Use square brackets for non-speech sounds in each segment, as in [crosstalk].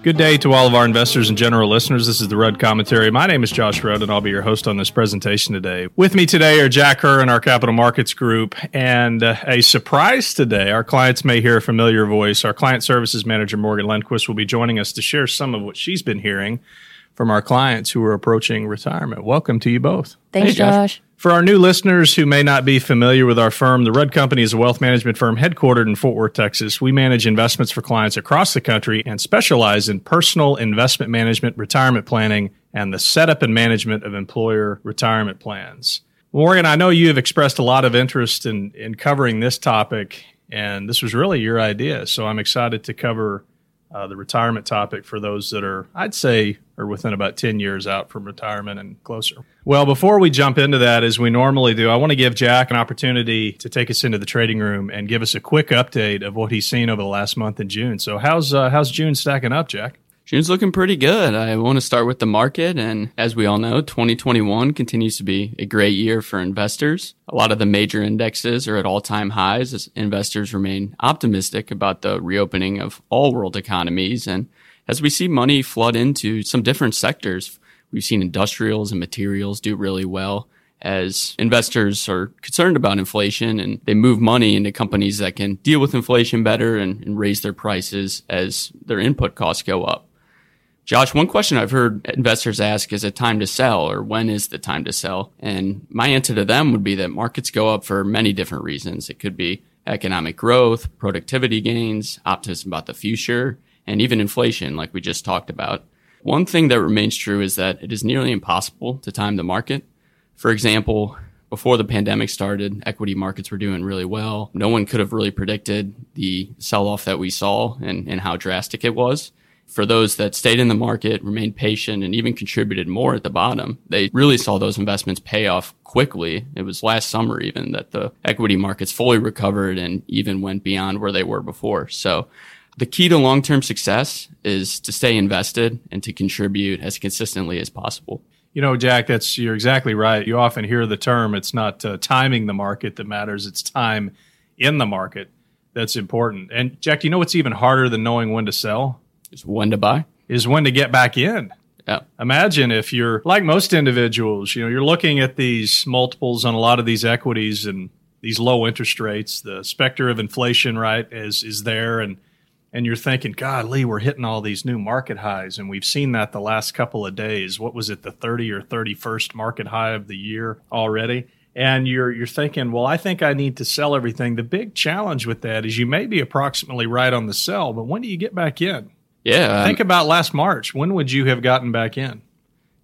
Good day to all of our investors and general listeners. This is the Rudd Commentary. My name is Josh Rudd, and I'll be your host on this presentation today. With me today are Jack Herr and our Capital Markets Group, and uh, a surprise today. Our clients may hear a familiar voice. Our Client Services Manager, Morgan Lundquist, will be joining us to share some of what she's been hearing from our clients who are approaching retirement. Welcome to you both. Thanks, hey, Josh. Josh. For our new listeners who may not be familiar with our firm, the Rudd Company is a wealth management firm headquartered in Fort Worth, Texas. We manage investments for clients across the country and specialize in personal investment management, retirement planning, and the setup and management of employer retirement plans. Morgan, I know you have expressed a lot of interest in, in covering this topic, and this was really your idea. So I'm excited to cover uh, the retirement topic for those that are, I'd say, are within about 10 years out from retirement and closer. Well, before we jump into that, as we normally do, I want to give Jack an opportunity to take us into the trading room and give us a quick update of what he's seen over the last month in June. So, how's uh, how's June stacking up, Jack? June's looking pretty good. I want to start with the market. And as we all know, 2021 continues to be a great year for investors. A lot of the major indexes are at all time highs as investors remain optimistic about the reopening of all world economies. And as we see money flood into some different sectors, we've seen industrials and materials do really well as investors are concerned about inflation and they move money into companies that can deal with inflation better and, and raise their prices as their input costs go up. Josh, one question I've heard investors ask is it time to sell or when is the time to sell? And my answer to them would be that markets go up for many different reasons. It could be economic growth, productivity gains, optimism about the future, and even inflation, like we just talked about. One thing that remains true is that it is nearly impossible to time the market. For example, before the pandemic started, equity markets were doing really well. No one could have really predicted the sell off that we saw and, and how drastic it was for those that stayed in the market, remained patient, and even contributed more at the bottom, they really saw those investments pay off quickly. It was last summer even that the equity markets fully recovered and even went beyond where they were before. So the key to long-term success is to stay invested and to contribute as consistently as possible. You know, Jack, that's you're exactly right. You often hear the term it's not uh, timing the market that matters, it's time in the market that's important. And Jack, do you know what's even harder than knowing when to sell? Is when to buy? Is when to get back in. Yeah. Imagine if you're like most individuals, you know, you're looking at these multiples on a lot of these equities and these low interest rates, the specter of inflation, right, is is there and and you're thinking, God, Lee, we're hitting all these new market highs, and we've seen that the last couple of days. What was it, the 30 or 31st market high of the year already? And you're you're thinking, well, I think I need to sell everything. The big challenge with that is you may be approximately right on the sell, but when do you get back in? Yeah. Think about last March. When would you have gotten back in?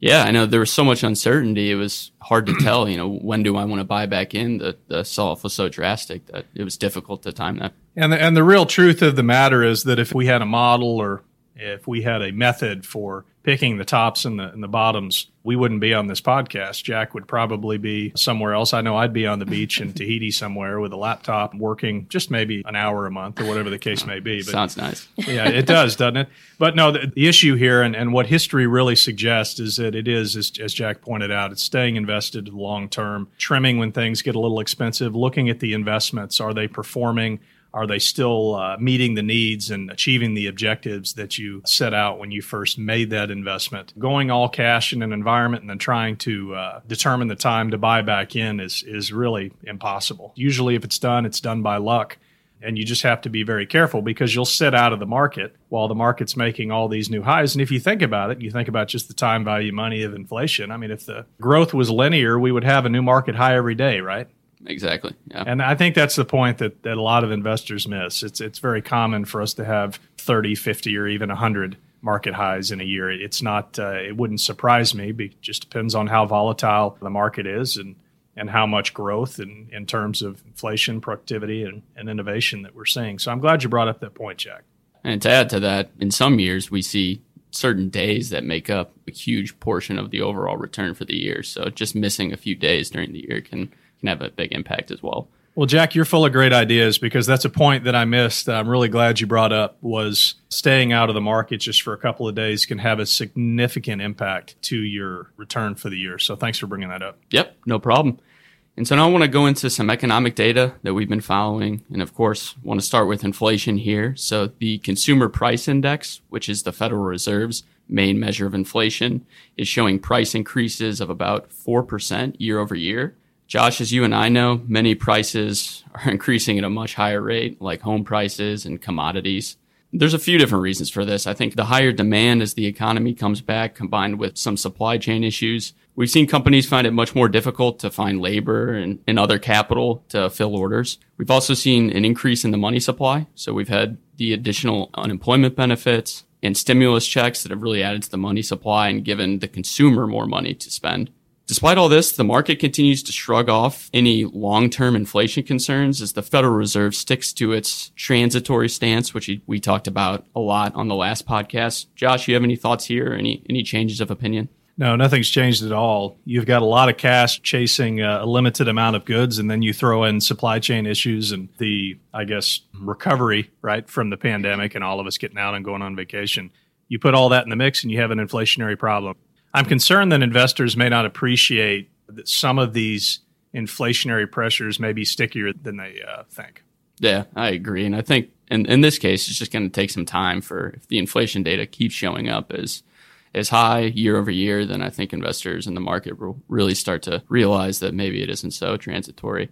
Yeah, I know there was so much uncertainty. It was hard to [clears throat] tell, you know, when do I want to buy back in? The, the sell off was so drastic that it was difficult to time that. And the, and the real truth of the matter is that if we had a model or if we had a method for picking the tops and the, and the bottoms, we wouldn't be on this podcast. Jack would probably be somewhere else. I know I'd be on the beach in [laughs] Tahiti somewhere with a laptop working just maybe an hour a month or whatever the case may be. But, Sounds nice. yeah, it does, doesn't it? But no, the, the issue here and, and what history really suggests is that it is, as, as Jack pointed out, it's staying invested long term, trimming when things get a little expensive, looking at the investments. Are they performing? Are they still uh, meeting the needs and achieving the objectives that you set out when you first made that investment? Going all cash in an environment and then trying to uh, determine the time to buy back in is is really impossible. Usually, if it's done, it's done by luck. And you just have to be very careful because you'll sit out of the market while the market's making all these new highs. And if you think about it, you think about just the time value money of inflation. I mean, if the growth was linear, we would have a new market high every day, right? Exactly. Yeah. And I think that's the point that, that a lot of investors miss. It's it's very common for us to have 30, 50 or even 100 market highs in a year. It's not uh, it wouldn't surprise me. It just depends on how volatile the market is and and how much growth in, in terms of inflation, productivity, and, and innovation that we're seeing. So I'm glad you brought up that point, Jack. And to add to that, in some years we see certain days that make up a huge portion of the overall return for the year. So just missing a few days during the year can can have a big impact as well. Well, Jack, you're full of great ideas because that's a point that I missed. I'm really glad you brought up was staying out of the market just for a couple of days can have a significant impact to your return for the year. So thanks for bringing that up. Yep, no problem. And so now I want to go into some economic data that we've been following. And of course, want to start with inflation here. So the consumer price index, which is the Federal Reserve's main measure of inflation, is showing price increases of about 4% year over year. Josh, as you and I know, many prices are [laughs] increasing at a much higher rate, like home prices and commodities. There's a few different reasons for this. I think the higher demand as the economy comes back, combined with some supply chain issues, We've seen companies find it much more difficult to find labor and, and other capital to fill orders. We've also seen an increase in the money supply. So we've had the additional unemployment benefits and stimulus checks that have really added to the money supply and given the consumer more money to spend. Despite all this, the market continues to shrug off any long-term inflation concerns as the Federal Reserve sticks to its transitory stance, which we talked about a lot on the last podcast. Josh, you have any thoughts here? Any any changes of opinion? No, nothing's changed at all. You've got a lot of cash chasing uh, a limited amount of goods, and then you throw in supply chain issues and the, I guess, recovery, right, from the pandemic and all of us getting out and going on vacation. You put all that in the mix and you have an inflationary problem. I'm concerned that investors may not appreciate that some of these inflationary pressures may be stickier than they uh, think. Yeah, I agree. And I think in, in this case, it's just going to take some time for if the inflation data keeps showing up as as high year over year, then I think investors in the market will really start to realize that maybe it isn't so transitory.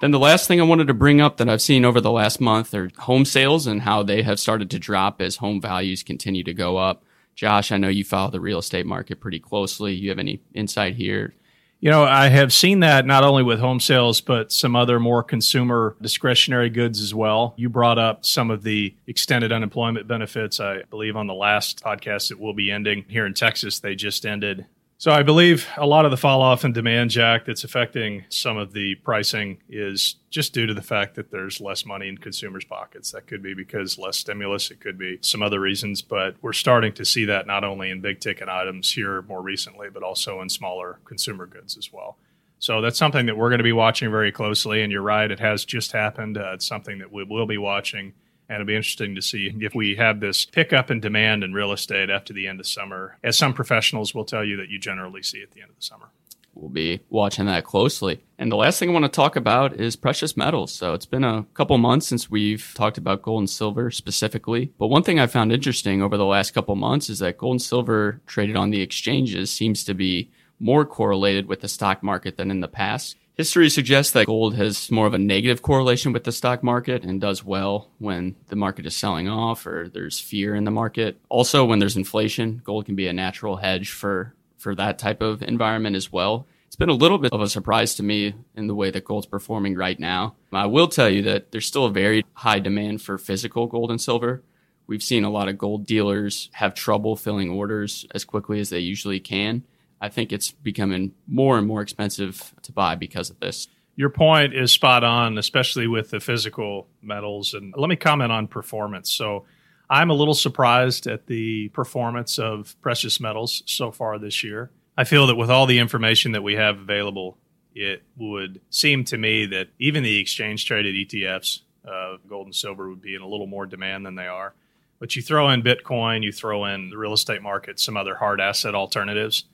Then the last thing I wanted to bring up that I've seen over the last month are home sales and how they have started to drop as home values continue to go up. Josh, I know you follow the real estate market pretty closely. You have any insight here? You know, I have seen that not only with home sales, but some other more consumer discretionary goods as well. You brought up some of the extended unemployment benefits. I believe on the last podcast that will be ending here in Texas, they just ended so I believe a lot of the fall off in demand, Jack, that's affecting some of the pricing is just due to the fact that there's less money in consumers' pockets. That could be because less stimulus. It could be some other reasons, but we're starting to see that not only in big ticket items here more recently, but also in smaller consumer goods as well. So that's something that we're going to be watching very closely. And you're right, it has just happened. Uh, it's something that we will be watching and it'll be interesting to see if we have this pickup in demand in real estate after the end of summer, as some professionals will tell you that you generally see at the end of the summer. We'll be watching that closely. And the last thing I want to talk about is precious metals. So it's been a couple months since we've talked about gold and silver specifically. But one thing I found interesting over the last couple months is that gold and silver traded on the exchanges seems to be more correlated with the stock market than in the past. History suggests that gold has more of a negative correlation with the stock market and does well when the market is selling off or there's fear in the market. Also, when there's inflation, gold can be a natural hedge for, for that type of environment as well. It's been a little bit of a surprise to me in the way that gold's performing right now. I will tell you that there's still a very high demand for physical gold and silver. We've seen a lot of gold dealers have trouble filling orders as quickly as they usually can. I think it's becoming more and more expensive to buy because of this. Your point is spot on, especially with the physical metals. And let me comment on performance. So, I'm a little surprised at the performance of precious metals so far this year. I feel that with all the information that we have available, it would seem to me that even the exchange traded ETFs, uh, gold and silver, would be in a little more demand than they are. But you throw in Bitcoin, you throw in the real estate market, some other hard asset alternatives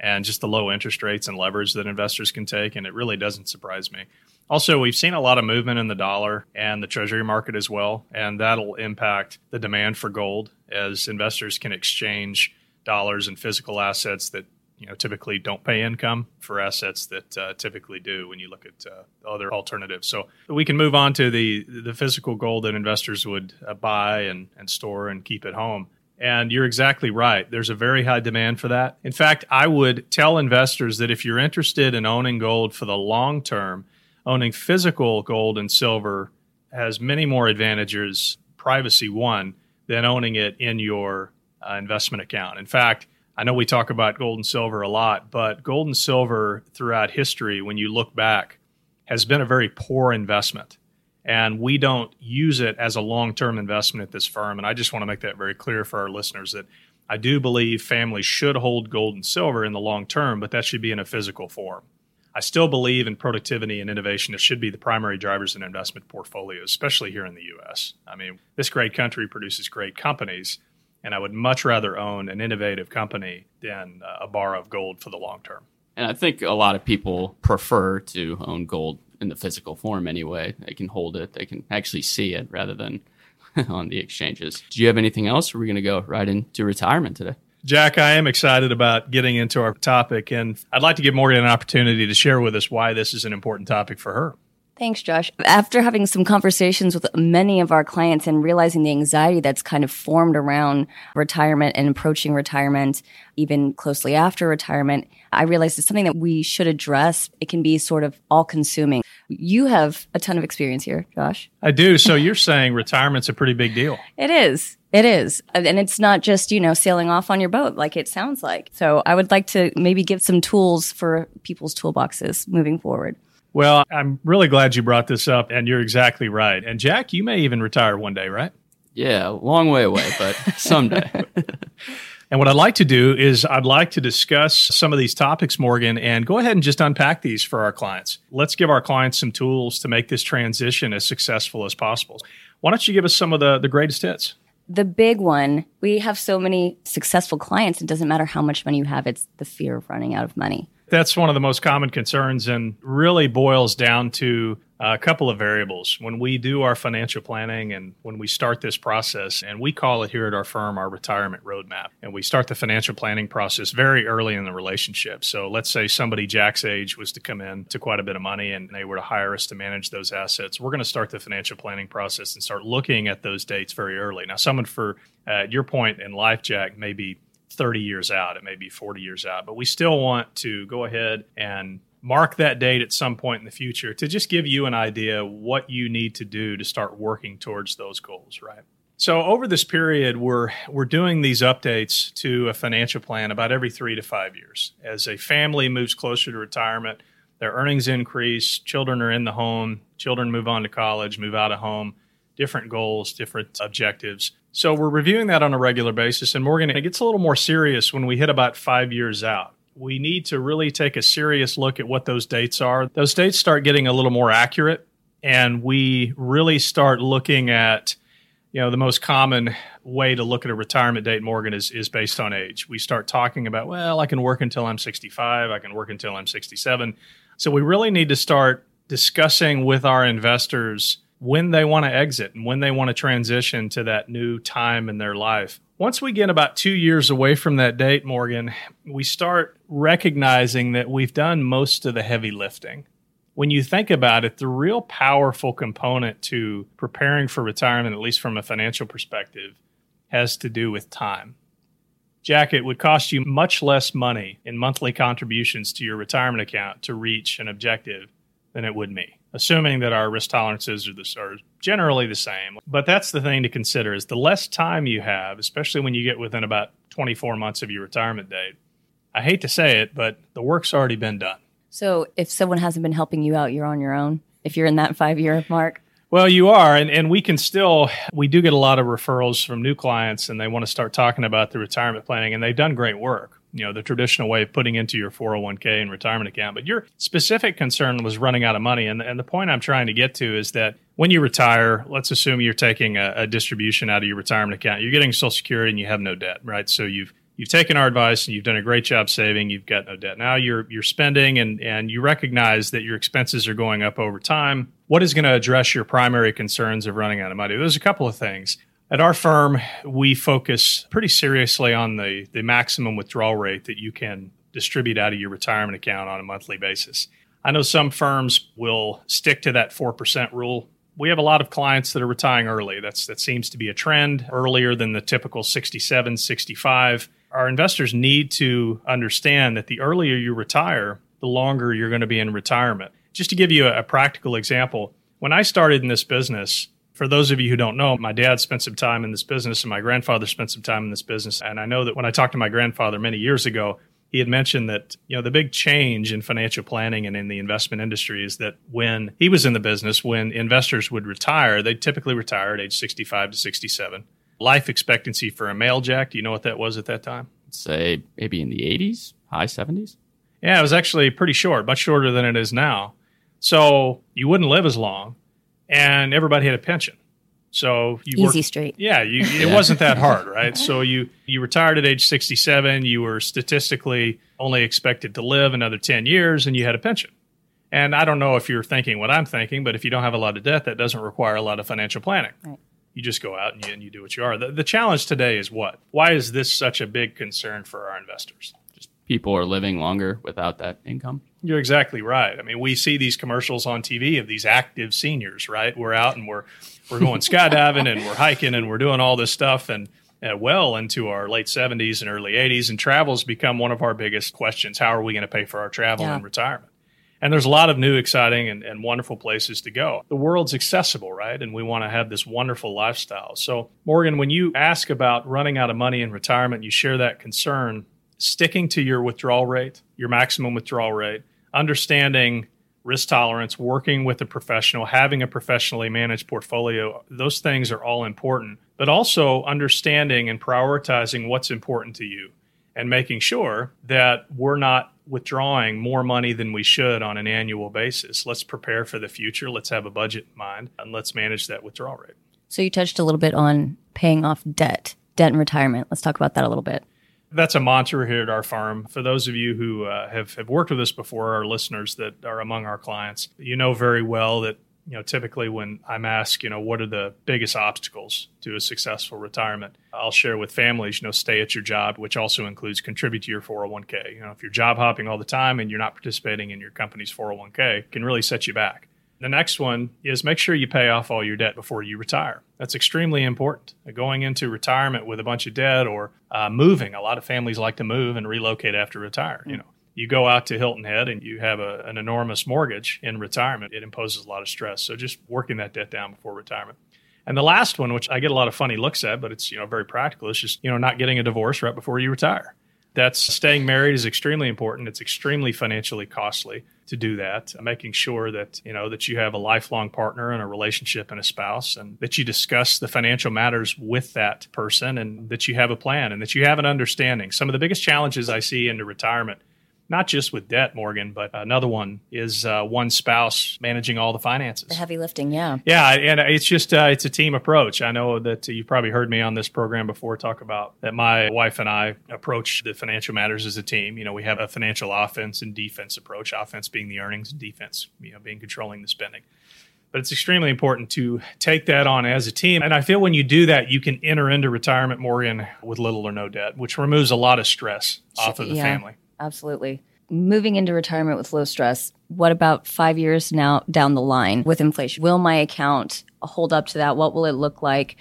and just the low interest rates and leverage that investors can take. And it really doesn't surprise me. Also, we've seen a lot of movement in the dollar and the treasury market as well, and that'll impact the demand for gold as investors can exchange dollars and physical assets that you know typically don't pay income for assets that uh, typically do when you look at uh, other alternatives. So we can move on to the the physical gold that investors would uh, buy and, and store and keep at home. And you're exactly right. There's a very high demand for that. In fact, I would tell investors that if you're interested in owning gold for the long term, owning physical gold and silver has many more advantages, privacy one, than owning it in your uh, investment account. In fact, I know we talk about gold and silver a lot, but gold and silver throughout history, when you look back, has been a very poor investment and we don't use it as a long-term investment at this firm. And I just want to make that very clear for our listeners that I do believe families should hold gold and silver in the long term, but that should be in a physical form. I still believe in productivity and innovation that should be the primary drivers in investment portfolios, especially here in the U.S. I mean, this great country produces great companies, and I would much rather own an innovative company than uh, a bar of gold for the long term. And I think a lot of people prefer to own gold in the physical form anyway. They can hold it, they can actually see it rather than [laughs] on the exchanges. Do you have anything else? Are we going to go right into retirement today? Jack, I am excited about getting into our topic, and I'd like to give Morgan an opportunity to share with us why this is an important topic for her. Thanks, Josh. After having some conversations with many of our clients and realizing the anxiety that's kind of formed around retirement and approaching retirement, even closely after retirement, I realized it's something that we should address. It can be sort of all consuming. You have a ton of experience here, Josh. I do. So you're saying retirement's a pretty big deal. It is. It is. And it's not just, you know, sailing off on your boat like it sounds like. So I would like to maybe give some tools for people's toolboxes moving forward. Well, I'm really glad you brought this up, and you're exactly right. And Jack, you may even retire one day, right? Yeah, long way away, but [laughs] someday. and what I'd like to do is I'd like to discuss some of these topics, Morgan, and go ahead and just unpack these for our clients. Let's give our clients some tools to make this transition as successful as possible. Why don't you give us some of the, the greatest hits? The big one, we have so many successful clients, it doesn't matter how much money you have, it's the fear of running out of money. That's one of the most common concerns and really boils down to a couple of variables. When we do our financial planning and when we start this process, and we call it here at our firm our retirement roadmap, and we start the financial planning process very early in the relationship. So let's say somebody Jack's age was to come in to quite a bit of money and they were to hire us to manage those assets. We're going to start the financial planning process and start looking at those dates very early. Now, someone for uh, your point in life, Jack, maybe 30 years out, it may be 40 years out, but we still want to go ahead and mark that date at some point in the future to just give you an idea what you need to do to start working towards those goals, right? So over this period, we're we're doing these updates to a financial plan about every three to five years. As a family moves closer to retirement, their earnings increase, children are in the home, children move on to college, move out of home, different goals, different objectives. So we're reviewing that on a regular basis. And Morgan, it gets a little more serious when we hit about five years out. We need to really take a serious look at what those dates are. Those dates start getting a little more accurate, and we really start looking at you know the most common way to look at a retirement date morgan is, is based on age we start talking about well i can work until i'm 65 i can work until i'm 67 so we really need to start discussing with our investors when they want to exit and when they want to transition to that new time in their life. Once we get about two years away from that date, Morgan, we start recognizing that we've done most of the heavy lifting. When you think about it, the real powerful component to preparing for retirement, at least from a financial perspective, has to do with time. Jack, it would cost you much less money in monthly contributions to your retirement account to reach an objective than it would me assuming that our risk tolerances are, the, are generally the same. But that's the thing to consider is the less time you have, especially when you get within about 24 months of your retirement date. I hate to say it, but the work's already been done. So if someone hasn't been helping you out, you're on your own. If you're in that five year mark. Well, you are, and, and we can still, we do get a lot of referrals from new clients, and they want to start talking about the retirement planning, and they've done great work you know the traditional way of putting into your 401k and retirement account but your specific concern was running out of money. And, and the point i'm trying to get to is that when you retire let's assume you're taking a, a distribution out of your retirement account you're getting social security and you have no debt right? So you've you've taken our advice and you've done a great job saving you've got no debt. Now you're you're spending and and you recognize that your expenses are going up over time. What is going to address your primary concerns of running out of money? There's a couple of things at our firm, we focus pretty seriously on the, the maximum withdrawal rate that you can distribute out of your retirement account on a monthly basis. I know some firms will stick to that 4% rule. We have a lot of clients that are retiring early. That's that seems to be a trend earlier than the typical 67, 65. Our investors need to understand that the earlier you retire, the longer you're going to be in retirement. Just to give you a, a practical example, when I started in this business, for those of you who don't know, my dad spent some time in this business and my grandfather spent some time in this business. And I know that when I talked to my grandfather many years ago, he had mentioned that you know the big change in financial planning and in the investment industry is that when he was in the business when investors would retire they typically retire at age 65 to 67 life expectancy for a male jack do you know what that was at that time? Say maybe in the 80s high 70s yeah it was actually pretty short much shorter than it is now. So you wouldn't live as long and everybody had a pension. So you easy worked, street. Yeah, you, it Yeah. wasn't that hard, [laughs] right? So you you retired at age 67. You were statistically only expected to live another 10 years, and you had a pension. And I don't know if you're thinking what I'm thinking, but if you don't have a lot of debt, that doesn't require a lot of financial planning. Right. You just go out and you, and you do what you are. The, the challenge today is what? Why is this such a big concern for our investors? People are living longer without that income. You're exactly right. I mean, we see these commercials on TV of these active seniors, right? We're out and we're we're going [laughs] skydiving and we're hiking and we're doing all this stuff and uh, well into our late 70s and early 80s. And travel's become one of our biggest questions. How are we going to pay for our travel Yeah. in retirement? And there's a lot of new, exciting, and, and wonderful places to go. The world's accessible, right? And we want to have this wonderful lifestyle. So, Morgan, when you ask about running out of money in retirement, you share that concern, sticking to your withdrawal rate, your maximum withdrawal rate, understanding risk tolerance, working with a professional, having a professionally managed portfolio, those things are all important. But also understanding and prioritizing what's important to you and making sure that we're not withdrawing more money than we should on an annual basis. Let's prepare for the future. Let's have a budget in mind and let's manage that withdrawal rate. So you touched a little bit on paying off debt, debt and retirement. Let's talk about that a little bit. That's a mantra here at our firm. For those of you who uh, have, have worked with us before, our listeners that are among our clients, you know very well that you know typically when I'm asked, you know, what are the biggest obstacles to a successful retirement, I'll share with families, you know, stay at your job, which also includes contribute to your 401k. You know, if you're job hopping all the time and you're not participating in your company's 401k, it can really set you back. The next one is make sure you pay off all your debt before you retire. That's extremely important. Going into retirement with a bunch of debt or uh, moving, a lot of families like to move and relocate after retire. You know, you go out to Hilton Head and you have a, an enormous mortgage in retirement, it imposes a lot of stress. So just working that debt down before retirement. And the last one, which I get a lot of funny looks at, but it's you know very practical, It's just you know not getting a divorce right before you retire. That's staying married is extremely important. It's extremely financially costly to do that. Making sure that you know that you have a lifelong partner and a relationship and a spouse, and that you discuss the financial matters with that person, and that you have a plan and that you have an understanding. Some of the biggest challenges I see into retirement not just with debt, Morgan, but another one is uh, one spouse managing all the finances. The heavy lifting, yeah. Yeah, and it's just uh, it's a team approach. I know that you've probably heard me on this program before talk about that. My wife and I approach the financial matters as a team. You know, we have a financial offense and defense approach. Offense being the earnings, and defense, you know, being controlling the spending. But it's extremely important to take that on as a team. And I feel when you do that, you can enter into retirement, Morgan, with little or no debt, which removes a lot of stress off of the Yeah. family. Absolutely. Moving into retirement with low stress, what about five years now down the line with inflation? Will my account hold up to that? What will it look like?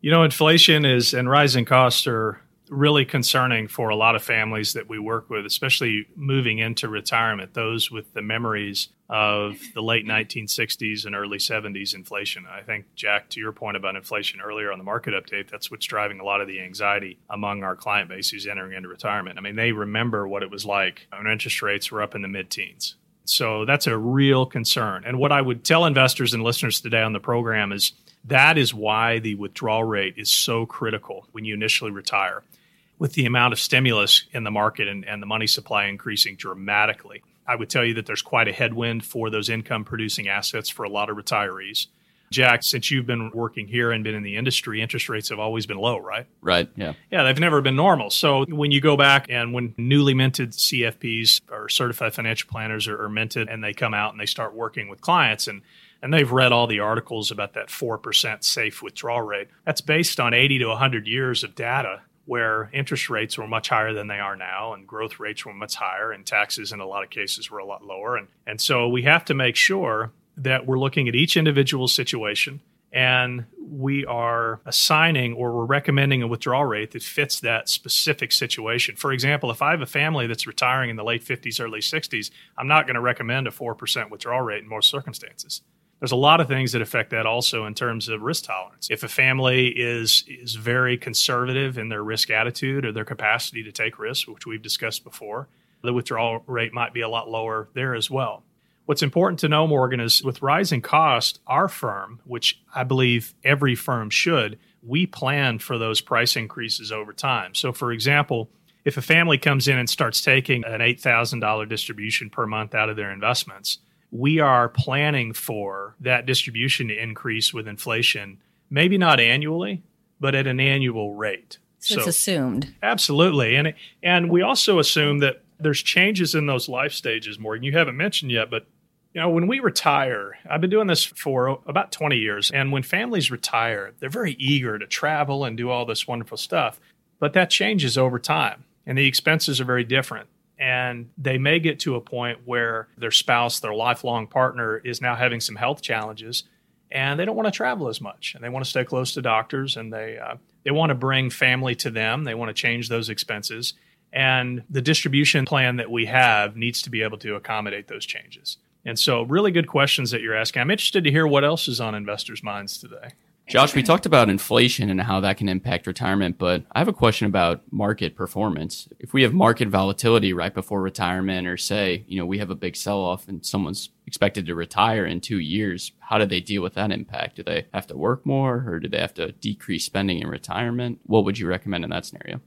You know, inflation is and rising costs are really concerning for a lot of families that we work with, especially moving into retirement, those with the memories of the late 1960s and early 70s inflation. I think, Jack, to your point about inflation earlier on the market update, that's what's driving a lot of the anxiety among our client base who's entering into retirement. I mean, they remember what it was like when interest rates were up in the mid teens. So that's a real concern. And what I would tell investors and listeners today on the program is that is why the withdrawal rate is so critical when you initially retire. With the amount of stimulus in the market and, and the money supply increasing dramatically, I would tell you that there's quite a headwind for those income producing assets for a lot of retirees. Jack, since you've been working here and been in the industry, interest rates have always been low, right? Right. Yeah. Yeah, they've never been normal. So when you go back and when newly minted CFPs or certified financial planners are, are minted and they come out and they start working with clients and and they've read all the articles about that 4% safe withdrawal rate. That's based on 80 to 100 years of data where interest rates were much higher than they are now and growth rates were much higher and taxes in a lot of cases were a lot lower and and so we have to make sure that we're looking at each individual situation and we are assigning or we're recommending a withdrawal rate that fits that specific situation. For example, if I have a family that's retiring in the late 50s, early 60s, I'm not going to recommend a 4% withdrawal rate in most circumstances. There's a lot of things that affect that also in terms of risk tolerance. If a family is is very conservative in their risk attitude or their capacity to take risks, which we've discussed before, the withdrawal rate might be a lot lower there as well. What's important to know, Morgan, is with rising cost, our firm, which I believe every firm should, we plan for those price increases over time. So, for example, if a family comes in and starts taking an $8,000 distribution per month out of their investments, we are planning for that distribution to increase with inflation maybe not annually, but at an annual rate. So, so it's assumed. Absolutely. And and we also assume that there's changes in those life stages, Morgan. You haven't mentioned yet, but you know, when we retire, I've been doing this for about 20 years, and when families retire, they're very eager to travel and do all this wonderful stuff. But that changes over time, and the expenses are very different. And they may get to a point where their spouse, their lifelong partner, is now having some health challenges, and they don't want to travel as much, and they want to stay close to doctors, and they uh, they want to bring family to them. They want to change those expenses, and the distribution plan that we have needs to be able to accommodate those changes. And so, really good questions that you're asking. I'm interested to hear what else is on investors' minds today. Josh, we talked about inflation and how that can impact retirement, but I have a question about market performance. If we have market volatility right before retirement, or say, you know, we have a big sell off and someone's expected to retire in two years, how do they deal with that impact? Do they have to work more or do they have to decrease spending in retirement? What would you recommend in that scenario?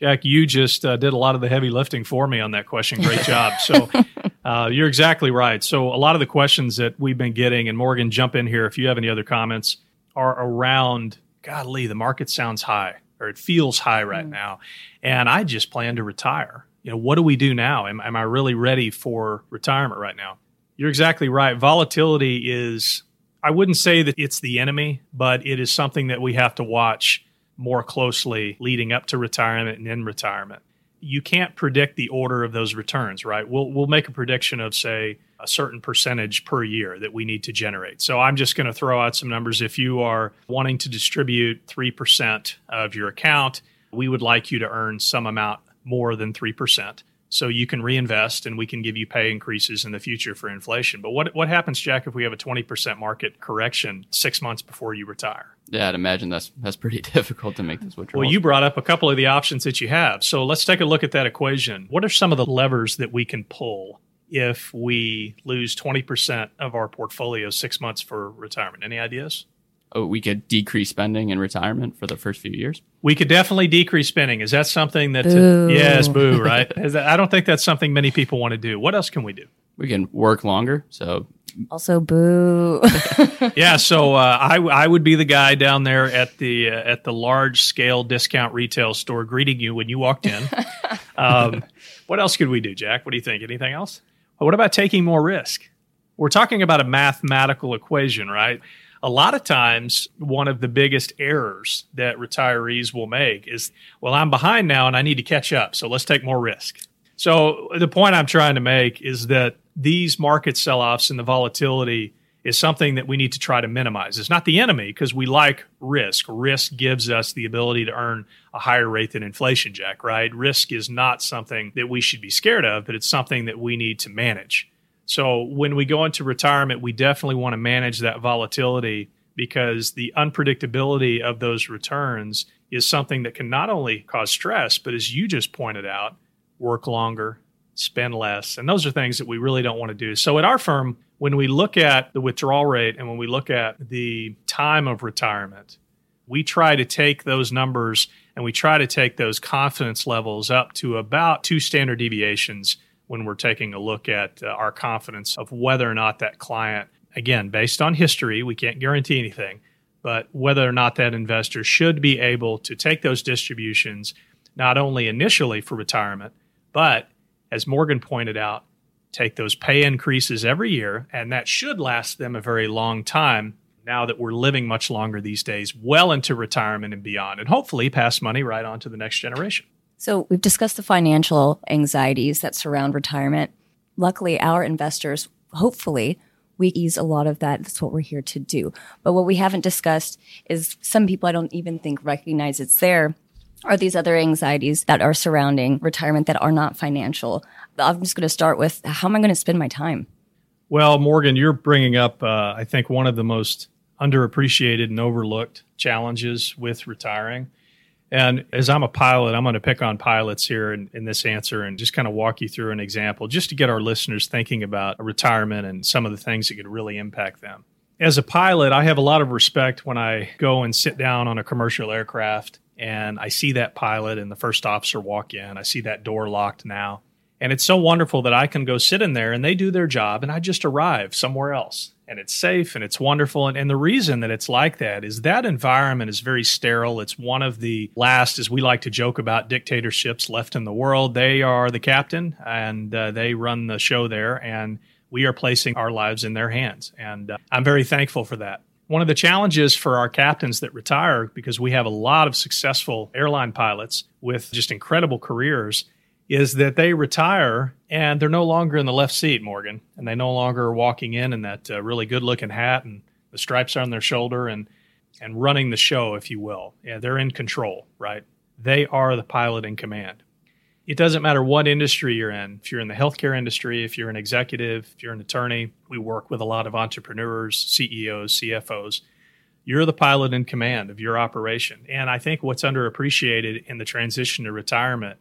Jack, you just uh, did a lot of the heavy lifting for me on that question. Great job. So [laughs] uh, you're exactly right. So a lot of the questions that we've been getting, and Morgan, jump in here if you have any other comments, are around. Golly, the market sounds high, or it feels high right mm. now, and I just plan to retire. You know, what do we do now? Am, am I really ready for retirement right now? You're exactly right. Volatility is. I wouldn't say that it's the enemy, but it is something that we have to watch more closely leading up to retirement and in retirement. You can't predict the order of those returns, right? We'll we'll make a prediction of say a certain percentage per year that we need to generate. So I'm just going to throw out some numbers. If you are wanting to distribute 3% of your account, we would like you to earn some amount more than 3% so you can reinvest and we can give you pay increases in the future for inflation. But what what happens, Jack, if we have a twenty percent market correction six months before you retire? Yeah, I'd imagine that's that's pretty [laughs] difficult to make this withdrawal. Well, you brought up a couple of the options that you have. So let's take a look at that equation. What are some of the levers that we can pull if we lose twenty percent of our portfolio six months for retirement? Any ideas? Oh, we could decrease spending in retirement for the first few years? We could definitely decrease spending. Is that something that? Uh, yes, boo. [laughs] Right. I don't think that's something many people want to do. What else can we do? We can work longer. So also boo. [laughs] yeah. So uh, I I would be the guy down there at the uh, at the large scale discount retail store greeting you when you walked in. [laughs] Um, what else could we do, Jack? What do you think? Anything else? what about taking more risk? We're talking about a mathematical equation, right? A lot of times one of the biggest errors that retirees will make is well i'm behind now and i need to catch up so let's take more risk. So the point i'm trying to make is that these market sell-offs and the volatility is something that we need to try to minimize. It's not the enemy because we like risk. Risk gives us the ability to earn a higher rate than inflation jack right? Risk is not something that we should be scared of but it's something that we need to manage so when we go into retirement, we definitely want to manage that volatility because the unpredictability of those returns is something that can not only cause stress, but as you just pointed out, work longer, spend less. And those are things that we really don't want to do. So at our firm, when we look at the withdrawal rate and when we look at the time of retirement, we try to take those numbers and we try to take those confidence levels up to about two standard deviations when we're taking a look at uh, our confidence of whether or not that client, again, based on history, we can't guarantee anything, but whether or not that investor should be able to take those distributions not only initially for retirement, but as Morgan pointed out, take those pay increases every year, and that should last them a very long time now that we're living much longer these days, well into retirement and beyond, and hopefully pass money right on to the next generation. So we've discussed the financial anxieties that surround retirement. Luckily, our investors, hopefully, we ease a lot of that. That's what we're here to do. But what we haven't discussed is some people I don't even think recognize it's there are these other anxieties that are surrounding retirement that are not financial. I'm just going to start with how am I going to spend my time? Well, Morgan, you're bringing up, uh, I think, one of the most underappreciated and overlooked challenges with retiring. And as I'm a pilot, I'm going to pick on pilots here in, in this answer and just kind of walk you through an example just to get our listeners thinking about retirement and some of the things that could really impact them. As a pilot, I have a lot of respect when I go and sit down on a commercial aircraft and I see that pilot and the first officer walk in. I see that door locked now. And it's so wonderful that I can go sit in there and they do their job and I just arrive somewhere else. And it's safe and it's wonderful. And, and the reason that it's like that is that environment is very sterile. It's one of the last, as we like to joke about, dictatorships left in the world. They are the captain and uh, they run the show there. And we are placing our lives in their hands. And uh, I'm very thankful for that. One of the challenges for our captains that retire, because we have a lot of successful airline pilots with just incredible careers, is that they retire and they're no longer in the left seat, Morgan, and they no longer are walking in in that uh, really good looking hat and the stripes on their shoulder and and running the show, if you will. Yeah, they're in control, right? They are the pilot in command. It doesn't matter what industry you're in. If you're in the healthcare industry, if you're an executive, if you're an attorney, we work with a lot of entrepreneurs, CEOs, CFOs. You're the pilot in command of your operation. And I think what's underappreciated in the transition to retirement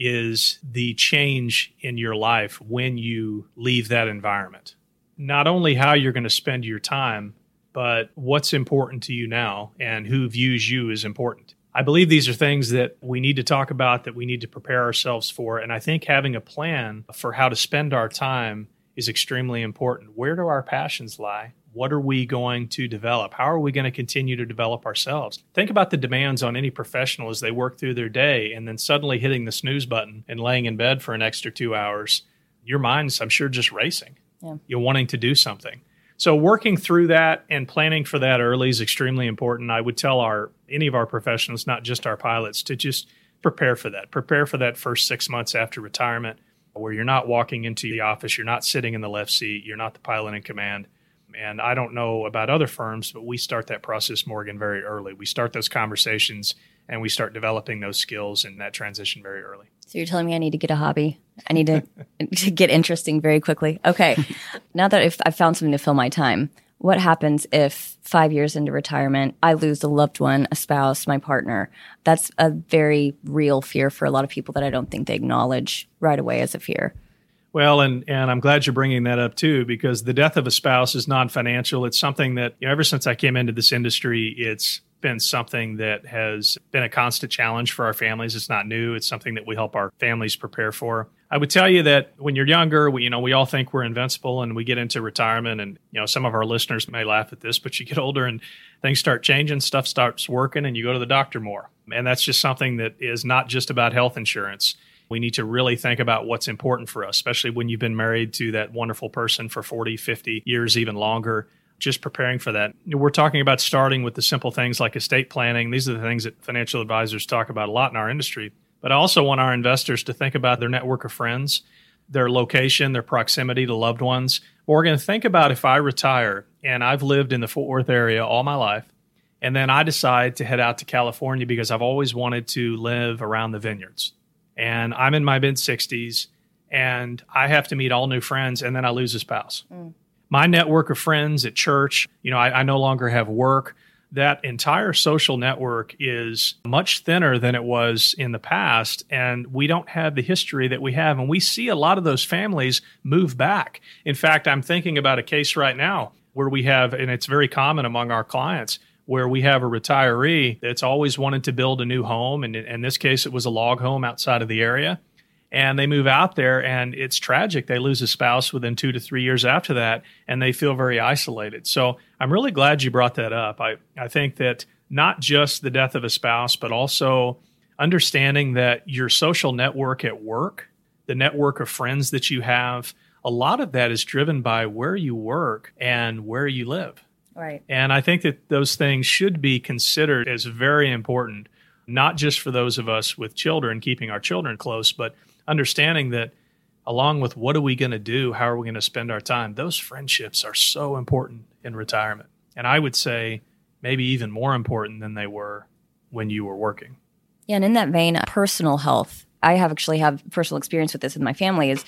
is the change in your life when you leave that environment. Not only how you're going to spend your time, but what's important to you now and who views you as important. I believe these are things that we need to talk about, that we need to prepare ourselves for. And I think having a plan for how to spend our time is extremely important. Where do our passions lie? What are we going to develop? How are we going to continue to develop ourselves? Think about the demands on any professional as they work through their day and then suddenly hitting the snooze button and laying in bed for an extra two hours. Your mind's, I'm sure, just racing. Yeah. You're wanting to do something. So working through that and planning for that early is extremely important. I would tell our any of our professionals, not just our pilots, to just prepare for that. Prepare for that first six months after retirement, where you're not walking into the office, you're not sitting in the left seat, you're not the pilot in command and I don't know about other firms, but we start that process, Morgan, very early. We start those conversations and we start developing those skills and that transition very early. So you're telling me I need to get a hobby. I need to, [laughs] to get interesting very quickly. Okay. now that if I've found something to fill my time, what happens if five years into retirement, I lose a loved one, a spouse, my partner? That's a very real fear for a lot of people that I don't think they acknowledge right away as a fear. Well, and and I'm glad you're bringing that up too, because the death of a spouse is non-financial. It's something that you know, ever since I came into this industry, it's been something that has been a constant challenge for our families. It's not new. It's something that we help our families prepare for. I would tell you that when you're younger, we, you know, we all think we're invincible and we get into retirement and, you know, some of our listeners may laugh at this, but you get older and things start changing, stuff starts working and you go to the doctor more. And that's just something that is not just about health insurance we need to really think about what's important for us, especially when you've been married to that wonderful person for 40, 50 years, even longer. Just preparing for that. We're talking about starting with the simple things like estate planning. These are the things that financial advisors talk about a lot in our industry. But I also want our investors to think about their network of friends, their location, their proximity to loved ones. We're going to think about if I retire and I've lived in the Fort Worth area all my life, and then I decide to head out to California because I've always wanted to live around the vineyards and I'm in my mid 60s and I have to meet all new friends and then I lose a spouse. Mm. My network of friends at church, you know, I, I no longer have work. That entire social network is much thinner than it was in the past. And we don't have the history that we have. And we see a lot of those families move back. In fact, I'm thinking about a case right now where we have, and it's very common among our clients, where we have a retiree that's always wanted to build a new home. And in this case, it was a log home outside of the area. And they move out there, and it's tragic. They lose a spouse within two to three years after that, and they feel very isolated. So I'm really glad you brought that up. I, I think that not just the death of a spouse, but also understanding that your social network at work, the network of friends that you have, a lot of that is driven by where you work and where you live. Right. And I think that those things should be considered as very important, not just for those of us with children, keeping our children close, but understanding that along with what are we going to do, how are we going to spend our time, those friendships are so important in retirement. And I would say maybe even more important than they were when you were working. Yeah, and in that vein, uh, personal health. I have actually have personal experience with this in my family is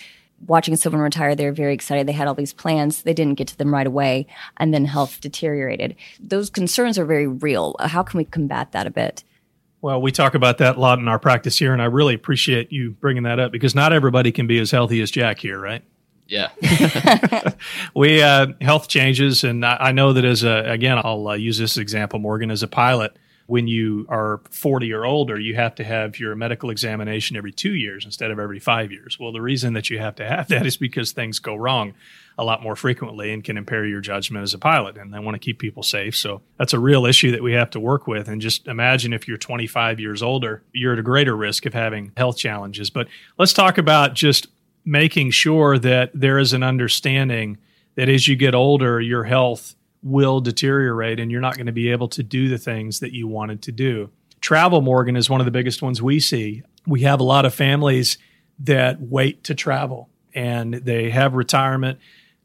watching someone retire, they were very excited. They had all these plans. They didn't get to them right away, and then health deteriorated. Those concerns are very real. How can we combat that a bit? Well, we talk about that a lot in our practice here, and I really appreciate you bringing that up because not everybody can be as healthy as Jack here, right? Yeah. [laughs] we uh, health changes, and I, I, know that as a again, I'll uh, use this example, Morgan, as a pilot when you are 40 or older, you have to have your medical examination every two years instead of every five years. Well, the reason that you have to have [laughs] that is because things go wrong a lot more frequently and can impair your judgment as a pilot. And they want to keep people safe. So that's a real issue that we have to work with. And just imagine if you're 25 years older, you're at a greater risk of having health challenges. But let's talk about just making sure that there is an understanding that as you get older, your health will deteriorate and you're not going to be able to do the things that you wanted to do. Travel, Morgan, is one of the biggest ones we see. We have a lot of families that wait to travel and they have retirement,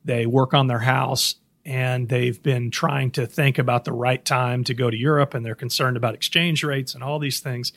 they work on their house, and they've been trying to think about the right time to go to Europe and they're concerned about exchange rates and all these things.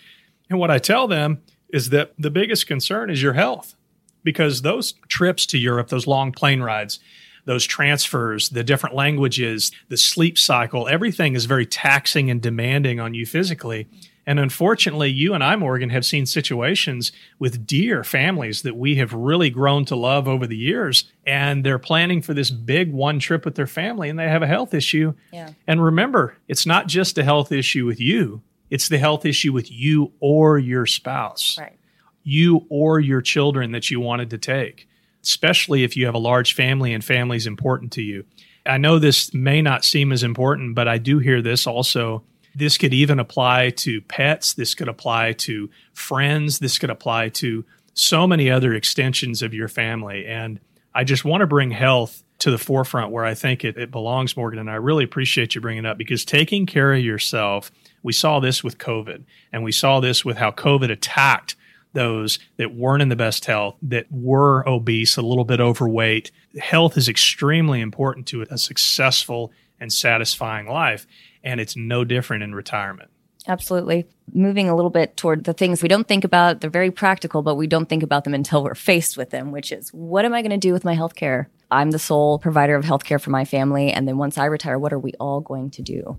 And what I tell them is that the biggest concern is your health because those trips to Europe, those long plane rides, those transfers, the different languages, the sleep cycle, everything is very taxing and demanding on you physically. And unfortunately, you and I, Morgan, have seen situations with dear families that we have really grown to love over the years. And they're planning for this big one trip with their family and they have a health issue. Yeah. And remember, it's not just a health issue with you, it's the health issue with you or your spouse. Right. You or your children that you wanted to take especially if you have a large family and family is important to you. I know this may not seem as important, but I do hear this also. This could even apply to pets. This could apply to friends. This could apply to so many other extensions of your family. And I just want to bring health to the forefront where I think it, it belongs, Morgan. And I really appreciate you bringing it up because taking care of yourself, we saw this with COVID and we saw this with how COVID attacked those that weren't in the best health, that were obese, a little bit overweight. Health is extremely important to a successful and satisfying life. And it's no different in retirement. Absolutely. Moving a little bit toward the things we don't think about, they're very practical, but we don't think about them until we're faced with them, which is what am I going to do with my health care? I'm the sole provider of healthcare for my family. And then once I retire, what are we all going to do?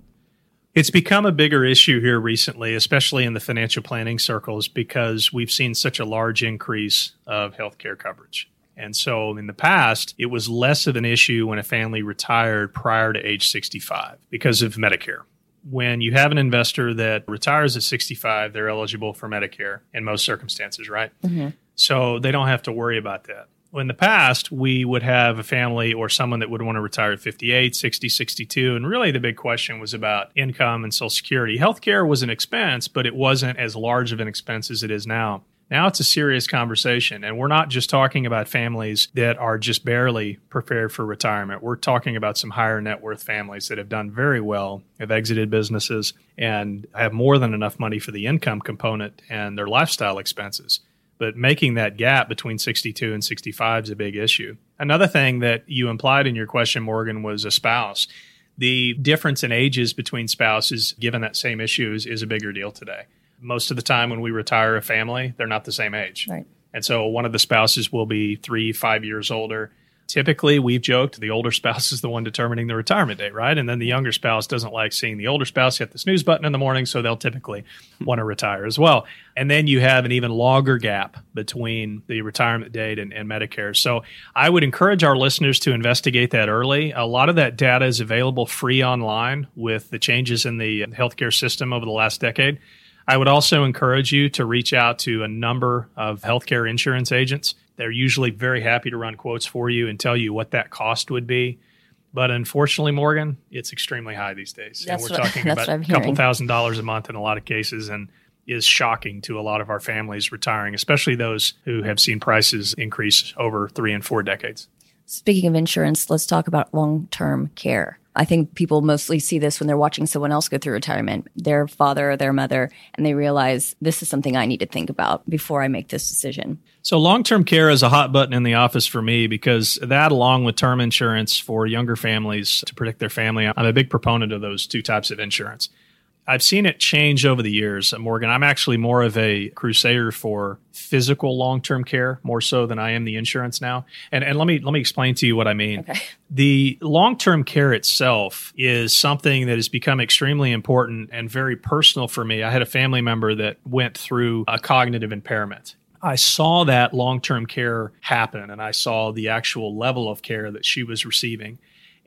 It's become a bigger issue here recently, especially in the financial planning circles, because we've seen such a large increase of healthcare coverage. And so in the past, it was less of an issue when a family retired prior to age 65 because of Medicare. When you have an investor that retires at 65, they're eligible for Medicare in most circumstances, right? Mm-hmm. So they don't have to worry about that in the past, we would have a family or someone that would want to retire at 58, 60, 62. And really, the big question was about income and Social Security. Healthcare was an expense, but it wasn't as large of an expense as it is now. Now it's a serious conversation. And we're not just talking about families that are just barely prepared for retirement. We're talking about some higher net worth families that have done very well, have exited businesses, and have more than enough money for the income component and their lifestyle expenses but making that gap between 62 and 65 is a big issue. Another thing that you implied in your question, Morgan, was a spouse. The difference in ages between spouses, given that same issue, is, is a bigger deal today. Most of the time, when we retire a family, they're not the same age. Right. And so one of the spouses will be three, five years older typically we've joked the older [laughs] spouse is the one determining the retirement date, right? And then the younger spouse doesn't like seeing the older spouse hit the snooze button in the morning, so they'll typically hmm. want to retire as well. And then you have an even longer gap between the retirement date and, and Medicare. So I would encourage our listeners to investigate that early. A lot of that data is available free online with the changes in the healthcare system over the last decade. I would also encourage you to reach out to a number of healthcare insurance agents they're usually very happy to run quotes for you and tell you what that cost would be. But unfortunately, Morgan, it's extremely high these days. That's and we're what, [laughs] talking about a couple thousand dollars a month in a lot of cases and is shocking to a lot of our families retiring, especially those who have seen prices increase over three and four decades. Speaking of insurance, let's talk about long term care. I think people mostly see this when they're watching someone else go through retirement, their father or their mother, and they realize this is something I need to think about before I make this decision. So, long term care is a hot button in the office for me because that, along with term insurance for younger families to protect their family, I'm a big proponent of those two types of insurance. I've seen it change over the years, Morgan. I'm actually more of a crusader for physical long-term care more so than I am the insurance now. And and let me let me explain to you what I mean. Okay. The long-term care itself is something that has become extremely important and very personal for me. I had a family member that went through a cognitive impairment. I saw that long-term care happen and I saw the actual level of care that she was receiving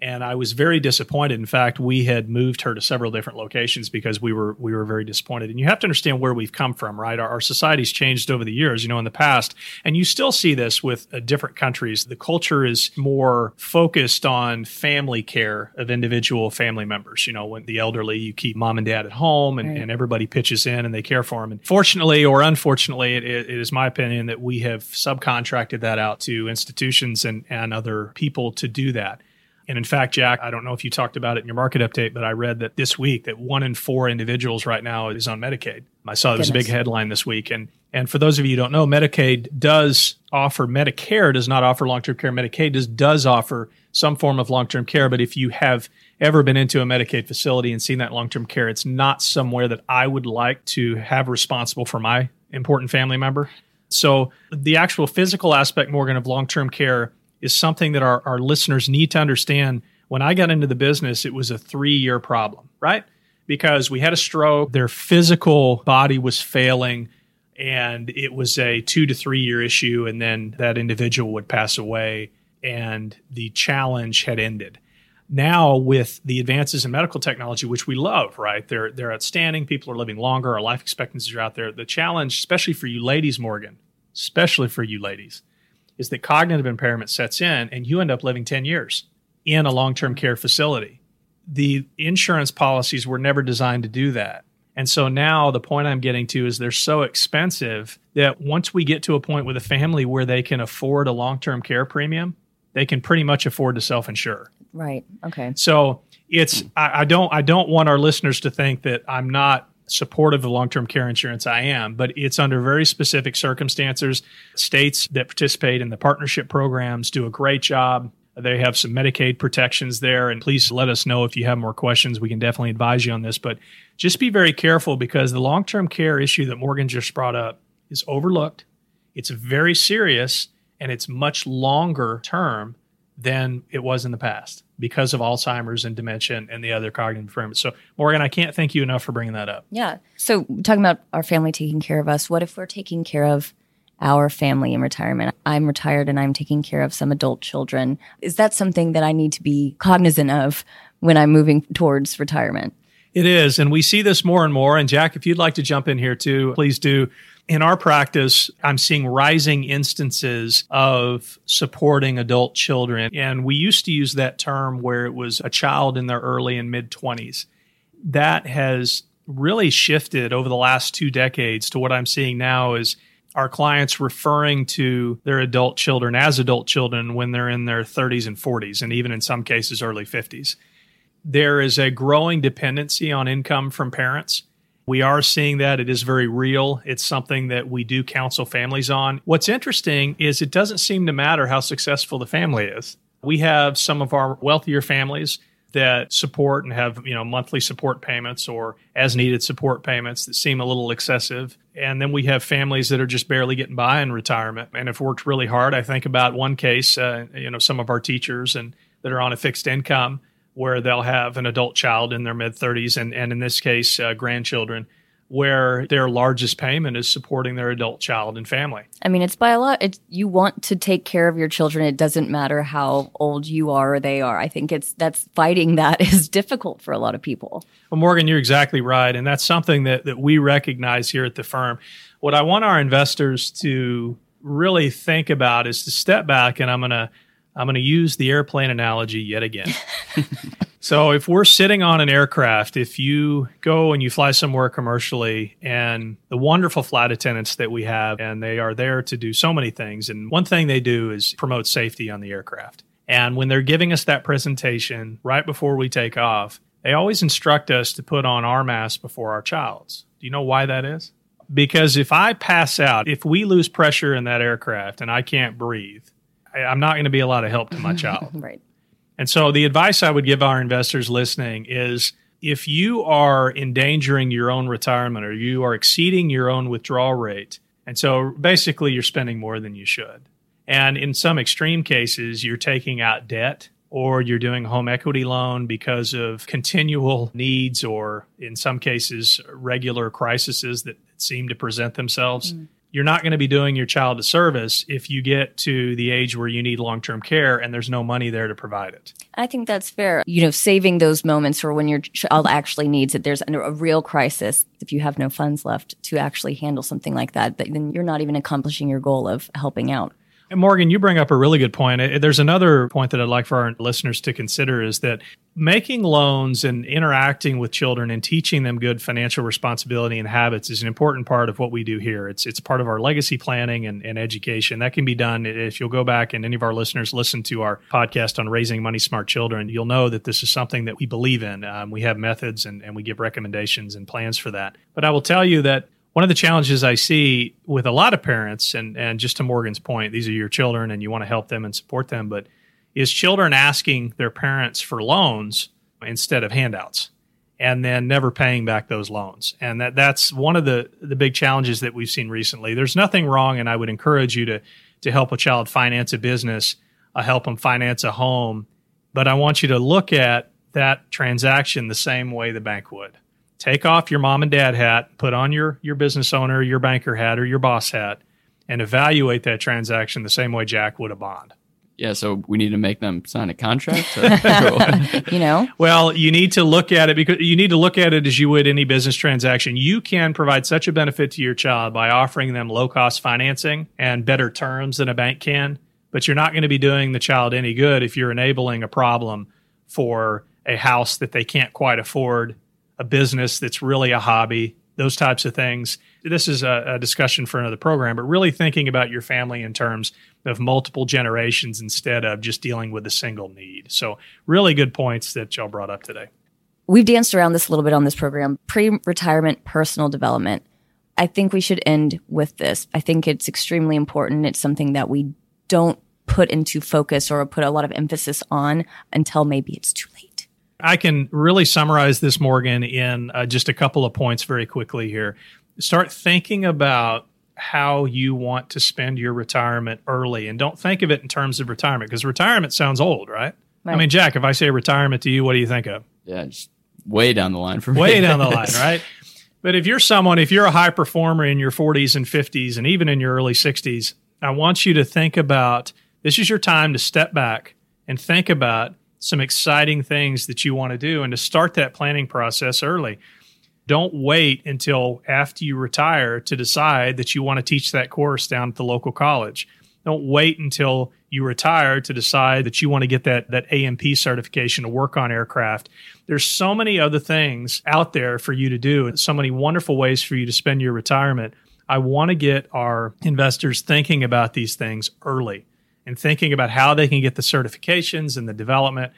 and I was very disappointed. In fact, we had moved her to several different locations because we were we were very disappointed. And you have to understand where we've come from, right? Our, our society's changed over the years, you know, in the past, and you still see this with uh, different countries. The culture is more focused on family care of individual family members. You know, when the elderly, you keep mom and dad at home, and, right. and everybody pitches in and they care for them. And fortunately or unfortunately, it, it is my opinion that we have subcontracted that out to institutions and and other people to do that. And in fact, Jack, I don't know if you talked about it in your market update, but I read that this week that one in four individuals right now is on Medicaid. I saw it was a big headline this week. And and for those of you who don't know, Medicaid does offer Medicare does not offer long-term care. Medicaid does does offer some form of long-term care, but if you have ever been into a Medicaid facility and seen that long-term care, it's not somewhere that I would like to have responsible for my important family member. So the actual physical aspect, Morgan, of long-term care is something that our, our listeners need to understand. When I got into the business, it was a three year problem, right? Because we had a stroke, their physical body was failing, and it was a two to three year issue. And then that individual would pass away, and the challenge had ended. Now, with the advances in medical technology, which we love, right? They're, they're outstanding. People are living longer. Our life expectancies are out there. The challenge, especially for you ladies, Morgan, especially for you ladies, is that cognitive impairment sets in and you end up living 10 years in a long term care facility. The insurance policies were never designed to do that. And so now the point I'm getting to is they're so expensive that once we get to a point with a family where they can afford a long term care premium, they can pretty much afford to self insure. Right. Okay. So it's I, I don't I don't want our listeners to think that I'm not supportive of long term care insurance, I am, but it's under very specific circumstances. States that participate in the partnership programs do a great job. They have some Medicaid protections there. And please let us know if you have more questions. We can definitely advise you on this. But just be very careful because the long term care issue that Morgan just brought up is overlooked. It's very serious and it's much longer term than it was in the past because of Alzheimer's and dementia and the other cognitive impairments. So, Morgan, I can't thank you enough for bringing that up. Yeah. So, talking about our family taking care of us, what if we're taking care of our family in retirement? I'm retired and I'm taking care of some adult children. Is that something that I need to be cognizant of when I'm moving towards retirement? It is. And we see this more and more. And Jack, if you'd like to jump in here too, please do. In our practice, I'm seeing rising instances of supporting adult children. And we used to use that term where it was a child in their early and mid 20s. That has really shifted over the last two decades to what I'm seeing now is our clients referring to their adult children as adult children when they're in their 30s and 40s, and even in some cases, early 50s. There is a growing dependency on income from parents. We are seeing that. It is very real. It's something that we do counsel families on. What's interesting is it doesn't seem to matter how successful the family is. We have some of our wealthier families that support and have, you know, monthly support payments or as needed support payments that seem a little excessive. And then we have families that are just barely getting by in retirement and have worked really hard. I think about one case, uh, you know, some of our teachers and that are on a fixed income where they'll have an adult child in their mid 30s and, and in this case, uh, grandchildren, where their largest payment is supporting their adult child and family. I mean, it's by a lot. It's, you want to take care of your children. It doesn't matter how old you are or they are. I think it's that's fighting that [laughs] is difficult for a lot of people. Well, Morgan, you're exactly right. And that's something that, that we recognize here at the firm. What I want our investors to really think about is to step back and I'm going to I'm going to use the airplane analogy yet again. [laughs] so, if we're sitting on an aircraft, if you go and you fly somewhere commercially, and the wonderful flight attendants that we have, and they are there to do so many things, and one thing they do is promote safety on the aircraft. And when they're giving us that presentation right before we take off, they always instruct us to put on our mask before our child's. Do you know why that is? Because if I pass out, if we lose pressure in that aircraft and I can't breathe, I'm not going to be a lot of help to my [laughs] child. right. And so the advice I would give our investors listening is if you are endangering your own retirement or you are exceeding your own withdrawal rate, and so basically you're spending more than you should. And in some extreme cases, you're taking out debt or you're doing a home equity loan because of continual needs or in some cases regular crises that seem to present themselves. Mm you're not going to be doing your child a service if you get to the age where you need long term care and there's no money there to provide it. I think that's fair. You know, saving those moments for when your child actually needs it. There's a real crisis. If you have no funds left to actually handle something like that, then you're not even accomplishing your goal of helping out. Morgan, you bring up a really good point. There's another point that I'd like for our listeners to consider is that making loans and interacting with children and teaching them good financial responsibility and habits is an important part of what we do here. It's it's part of our legacy planning and, and education. That can be done if you'll go back and any of our listeners listen to our podcast on raising money smart children, you'll know that this is something that we believe in. Um, we have methods and, and we give recommendations and plans for that. But I will tell you that one of the challenges I see with a lot of parents, and, and just to Morgan's point, these are your children and you want to help them and support them, but is children asking their parents for loans instead of handouts and then never paying back those loans. And that, that's one of the, the big challenges that we've seen recently. There's nothing wrong, and I would encourage you to, to help a child finance a business, uh, help them finance a home. But I want you to look at that transaction the same way the bank would take off your mom and dad hat, put on your your business owner, your banker hat, or your boss hat, and evaluate that transaction the same way Jack would a bond. Yeah, so we need to make them sign a contract. [laughs] you know, well, you need to look at it because you need to look at it as you would any business transaction. You can provide such a benefit to your child by offering them low cost financing and better terms than a bank can, but you're not going to be doing the child any good if you're enabling a problem for a house that they can't quite afford a business that's really a hobby, those types of things. This is a, a, discussion for another program, but really thinking about your family in terms of multiple generations instead of just dealing with a single need. So, really good points that y'all brought up today. We've danced around this a little bit on this program pre retirement personal development. I think we should end with this. I think it's extremely important. It's something that we don't put into focus or put a lot of emphasis on until maybe it's too late. I can really summarize this, Morgan, in uh, just a couple of points very quickly here. Start thinking about how you want to spend your retirement early and don't think of it in terms of retirement because retirement sounds old, right? right? I mean, Jack, if I say retirement to you, what do you think of? Yeah, just way down the line for me. Way down the line, [laughs] right? But if you're someone, if you're a high performer in your 40s and 50s and even in your early 60s, I want you to think about this is your time to step back and think about some exciting things that you want to do and to start that planning process early. Don't wait until after you retire to decide that you want to teach that course down at the local college. Don't wait until you retire to decide that you want to get that, that A&P certification to work on aircraft. There's so many other things out there for you to do and so many wonderful ways for you to spend your retirement. I want to get our investors thinking about these things early and thinking about how they can get the certifications and the development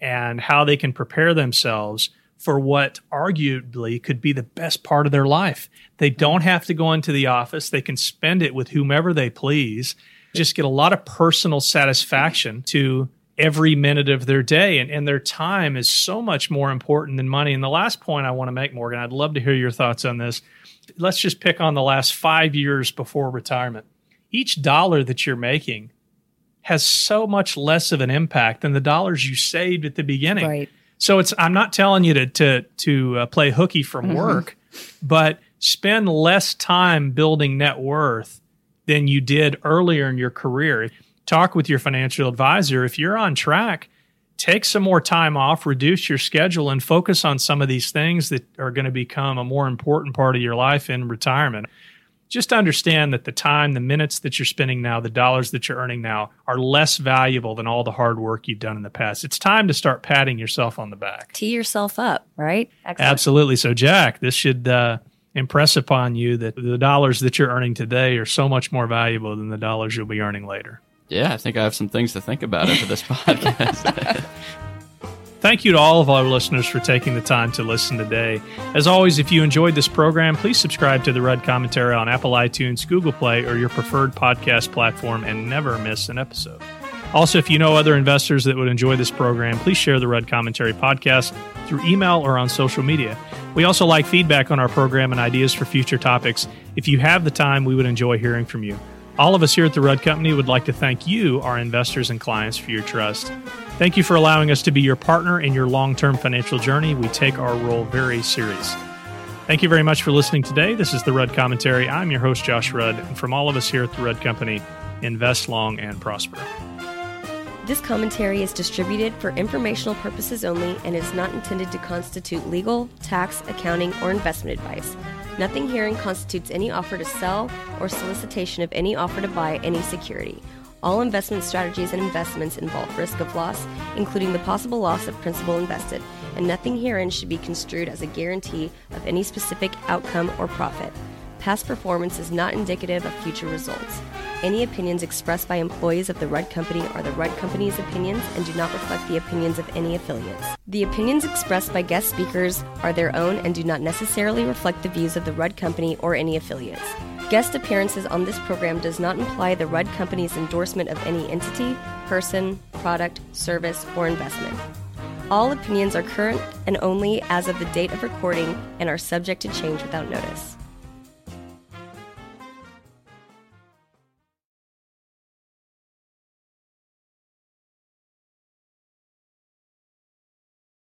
and how they can prepare themselves for what arguably could be the best part of their life. They don't have to go into the office, they can spend it with whomever they please, just get a lot of personal satisfaction to every minute of their day. And, and their time is so much more important than money. And the last point I want to make, Morgan, I'd love to hear your thoughts on this. Let's just pick on the last five years before retirement. Each dollar that you're making has so much less of an impact than the dollars you saved at the beginning. Right. So it's I'm not telling you to to to uh, play hooky from mm-hmm. work, but spend less time building net worth than you did earlier in your career. Talk with your financial advisor if you're on track. Take some more time off, reduce your schedule, and focus on some of these things that are going to become a more important part of your life in retirement just understand that the time, the minutes that you're spending now, the dollars that you're earning now are less valuable than all the hard work you've done in the past. It's time to start patting yourself on the back. Tee yourself up, right? Excellent. Absolutely. So, Jack, this should uh, impress upon you that the dollars that you're earning today are so much more valuable than the dollars you'll be earning later. Yeah, I think I have some things to think about after this [laughs] podcast. [laughs] Thank you to all of our listeners for taking the time to listen today. As always, if you enjoyed this program, please subscribe to the Rudd Commentary on Apple iTunes, Google Play, or your preferred podcast platform and never miss an episode. Also, if you know other investors that would enjoy this program, please share the Rudd Commentary podcast through email or on social media. We also like feedback on our program and ideas for future topics. If you have the time, we would enjoy hearing from you. All of us here at the Rudd Company would like to thank you, our investors and clients, for your trust. Thank you for allowing us to be your partner in your long term financial journey. We take our role very seriously. Thank you very much for listening today. This is the Rudd Commentary. I'm your host, Josh Rudd. And from all of us here at the Rudd Company, invest long and prosper. This commentary is distributed for informational purposes only and is not intended to constitute legal, tax, accounting, or investment advice. Nothing herein constitutes any offer to sell or solicitation of any offer to buy any security. All investment strategies and investments involve risk of loss, including the possible loss of principal invested and nothing herein should be construed as a guarantee of any specific outcome or profit. Past performance is not indicative of future results. Any opinions expressed by employees of the Rudd Company are the Rudd Company's opinions and do not reflect the opinions of any affiliates. The opinions expressed by guest speakers are their own and do not necessarily reflect the views of the Rudd Company or any affiliates. Guest appearances on this program does not imply the Rudd Company's endorsement of any entity, person, product, service, or investment. All opinions are current and only as of the date of recording and are subject to change without notice.